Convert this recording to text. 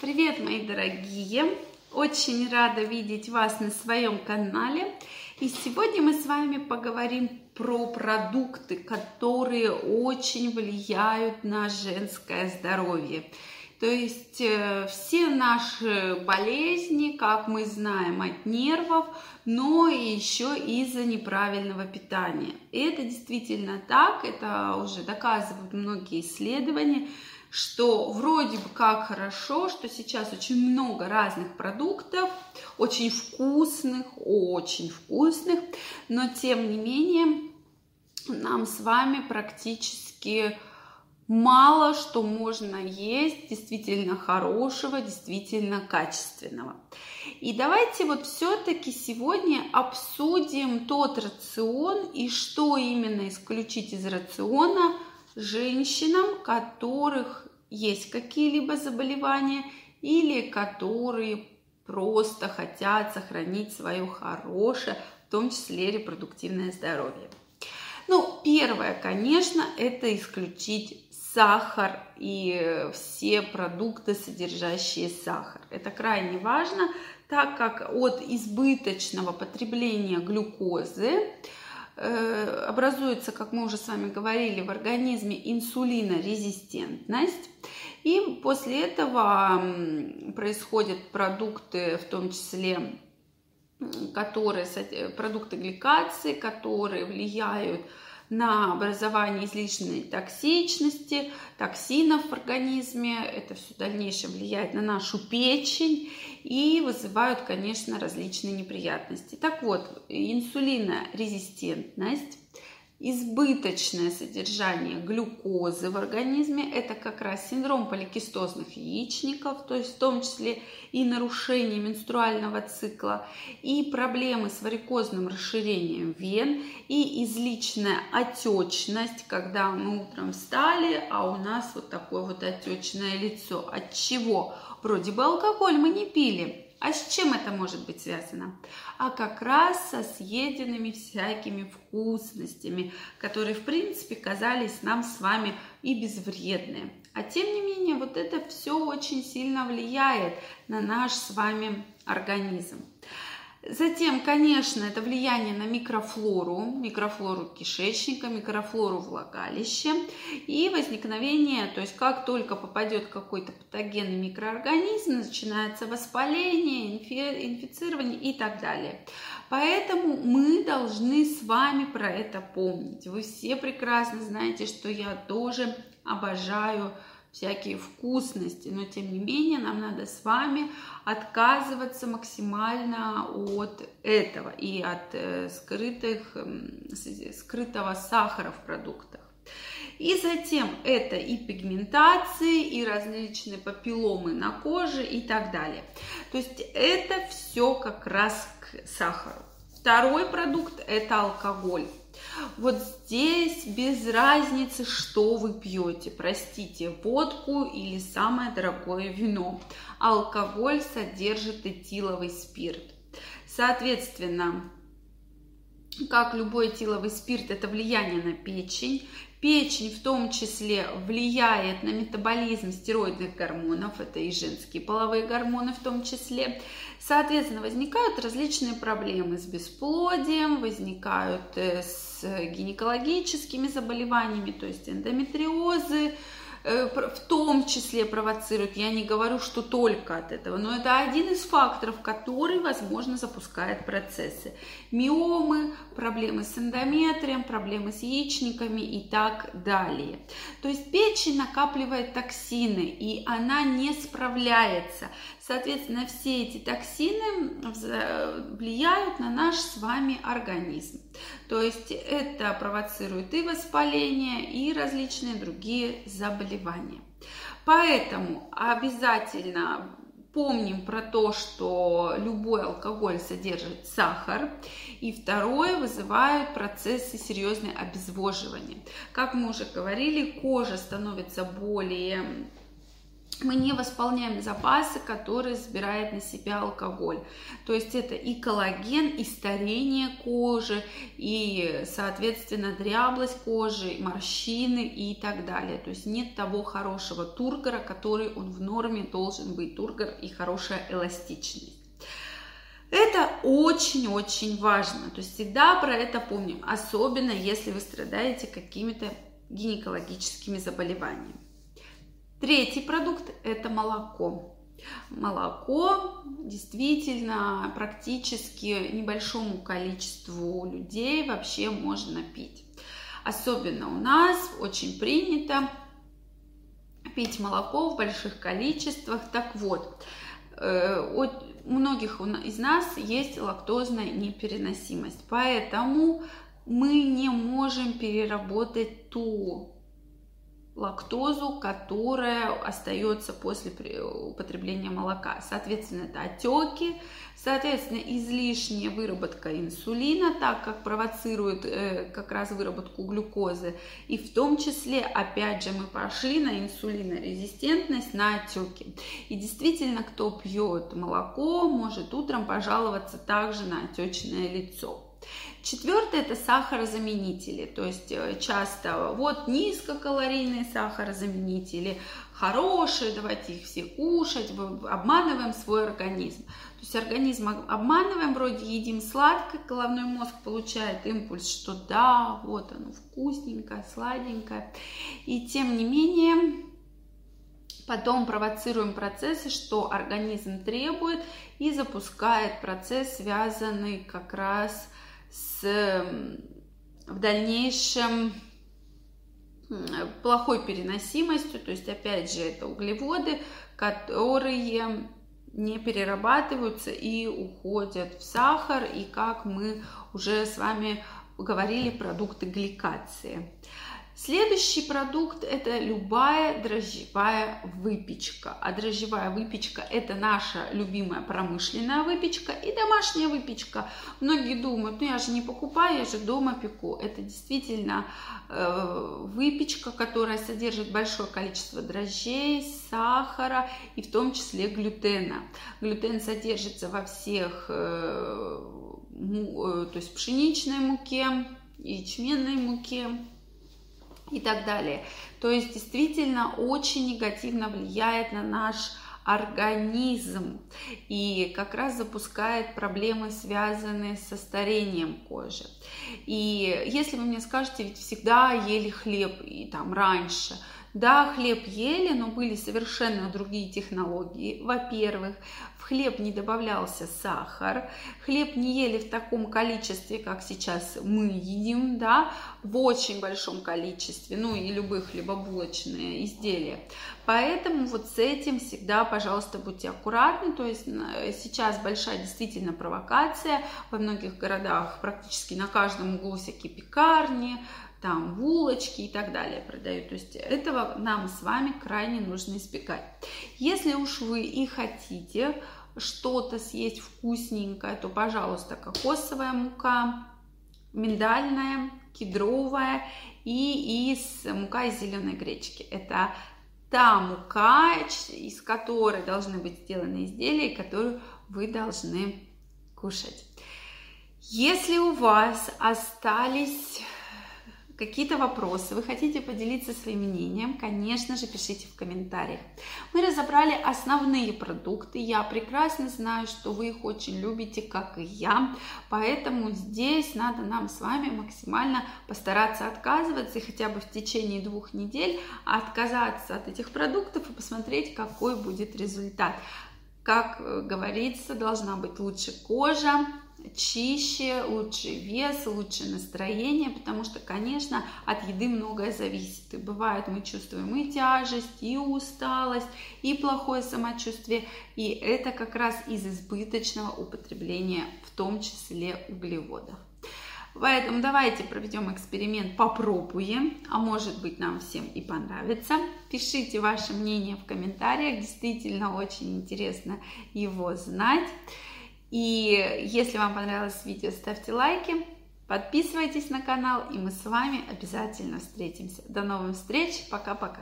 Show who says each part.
Speaker 1: Привет, мои дорогие! Очень рада видеть вас на своем канале. И сегодня мы с вами поговорим про продукты, которые очень влияют на женское здоровье. То есть э, все наши болезни, как мы знаем, от нервов, но еще из-за неправильного питания. И это действительно так, это уже доказывают многие исследования что вроде бы как хорошо, что сейчас очень много разных продуктов, очень вкусных, очень вкусных, но тем не менее нам с вами практически мало что можно есть действительно хорошего, действительно качественного. И давайте вот все-таки сегодня обсудим тот рацион и что именно исключить из рациона женщинам, которых есть какие-либо заболевания или которые просто хотят сохранить свое хорошее, в том числе репродуктивное здоровье. Ну, первое, конечно, это исключить сахар и все продукты, содержащие сахар. Это крайне важно, так как от избыточного потребления глюкозы образуется, как мы уже с вами говорили, в организме инсулинорезистентность. И после этого происходят продукты, в том числе которые, продукты гликации, которые влияют на образование излишней токсичности, токсинов в организме. Это все в дальнейшем влияет на нашу печень и вызывают, конечно, различные неприятности. Так вот, инсулинорезистентность избыточное содержание глюкозы в организме, это как раз синдром поликистозных яичников, то есть в том числе и нарушение менструального цикла, и проблемы с варикозным расширением вен, и изличная отечность, когда мы утром встали, а у нас вот такое вот отечное лицо. От чего? Вроде бы алкоголь мы не пили, а с чем это может быть связано? А как раз со съеденными всякими вкусностями, которые, в принципе, казались нам с вами и безвредные. А тем не менее, вот это все очень сильно влияет на наш с вами организм. Затем, конечно, это влияние на микрофлору, микрофлору кишечника, микрофлору влагалища и возникновение, то есть как только попадет какой-то патогенный микроорганизм, начинается воспаление, инфицирование и так далее. Поэтому мы должны с вами про это помнить. Вы все прекрасно знаете, что я тоже обожаю всякие вкусности, но тем не менее нам надо с вами отказываться максимально от этого и от э, скрытых, скрытого сахара в продуктах. И затем это и пигментации, и различные папилломы на коже и так далее. То есть это все как раз к сахару. Второй продукт – это алкоголь. Вот здесь без разницы, что вы пьете. Простите, водку или самое дорогое вино. Алкоголь содержит этиловый спирт. Соответственно, как любой этиловый спирт, это влияние на печень. Печень в том числе влияет на метаболизм стероидных гормонов, это и женские половые гормоны в том числе. Соответственно, возникают различные проблемы с бесплодием, возникают э, с гинекологическими заболеваниями, то есть эндометриозы, в том числе провоцирует. Я не говорю, что только от этого, но это один из факторов, который, возможно, запускает процессы. Миомы, проблемы с эндометрием, проблемы с яичниками и так далее. То есть печень накапливает токсины, и она не справляется. Соответственно, все эти токсины влияют на наш с вами организм. То есть это провоцирует и воспаление, и различные другие заболевания. Поэтому обязательно помним про то, что любой алкоголь содержит сахар, и второе вызывает процессы серьезной обезвоживания. Как мы уже говорили, кожа становится более мы не восполняем запасы, которые забирает на себя алкоголь. То есть это и коллаген, и старение кожи, и, соответственно, дряблость кожи, морщины и так далее. То есть нет того хорошего тургора, который он в норме должен быть, тургор и хорошая эластичность. Это очень-очень важно. То есть всегда про это помним, особенно если вы страдаете какими-то гинекологическими заболеваниями. Третий продукт – это молоко. Молоко действительно практически небольшому количеству людей вообще можно пить. Особенно у нас очень принято пить молоко в больших количествах. Так вот, э, у многих из нас есть лактозная непереносимость, поэтому мы не можем переработать ту лактозу, которая остается после употребления молока. Соответственно, это отеки, соответственно, излишняя выработка инсулина, так как провоцирует э, как раз выработку глюкозы. И в том числе, опять же, мы пошли на инсулинорезистентность, на отеки. И действительно, кто пьет молоко, может утром пожаловаться также на отечное лицо. Четвертое – это сахарозаменители, то есть э, часто вот низкокалорийные сахарозаменители, хорошие, давайте их все кушать, обманываем свой организм. То есть организм обманываем, вроде едим сладкое, головной мозг получает импульс, что да, вот оно вкусненькое, сладенькое. И тем не менее, Потом провоцируем процессы, что организм требует, и запускает процесс, связанный как раз с в дальнейшем плохой переносимостью, то есть опять же это углеводы, которые не перерабатываются и уходят в сахар, и как мы уже с вами говорили, продукты гликации. Следующий продукт это любая дрожжевая выпечка. А дрожжевая выпечка это наша любимая промышленная выпечка и домашняя выпечка. Многие думают, ну я же не покупаю, я же дома пеку. Это действительно э, выпечка, которая содержит большое количество дрожжей, сахара и в том числе глютена. Глютен содержится во всех, э, э, то есть пшеничной муке, ячменной муке, и так далее. То есть действительно очень негативно влияет на наш организм и как раз запускает проблемы, связанные со старением кожи. И если вы мне скажете, ведь всегда ели хлеб и там раньше – да, хлеб ели, но были совершенно другие технологии. Во-первых, в хлеб не добавлялся сахар, хлеб не ели в таком количестве, как сейчас мы едим, да, в очень большом количестве, ну и любые хлебобулочные изделия. Поэтому вот с этим всегда, пожалуйста, будьте аккуратны. То есть сейчас большая действительно провокация. Во многих городах практически на каждом углу всякие пекарни, там булочки и так далее продают. То есть этого нам с вами крайне нужно избегать. Если уж вы и хотите что-то съесть вкусненькое, то, пожалуйста, кокосовая мука, миндальная, кедровая и из мука из зеленой гречки. Это та мука, из которой должны быть сделаны изделия, которые вы должны кушать. Если у вас остались какие-то вопросы, вы хотите поделиться своим мнением, конечно же, пишите в комментариях. Мы разобрали основные продукты. Я прекрасно знаю, что вы их очень любите, как и я. Поэтому здесь надо нам с вами максимально постараться отказываться и хотя бы в течение двух недель отказаться от этих продуктов и посмотреть, какой будет результат. Как э, говорится, должна быть лучше кожа, чище, лучший вес, лучшее настроение, потому что, конечно, от еды многое зависит. И бывает, мы чувствуем и тяжесть, и усталость, и плохое самочувствие, и это как раз из избыточного употребления, в том числе углеводов. Поэтому давайте проведем эксперимент, попробуем, а может быть нам всем и понравится. Пишите ваше мнение в комментариях, действительно очень интересно его знать. И если вам понравилось видео, ставьте лайки, подписывайтесь на канал, и мы с вами обязательно встретимся. До новых встреч, пока-пока!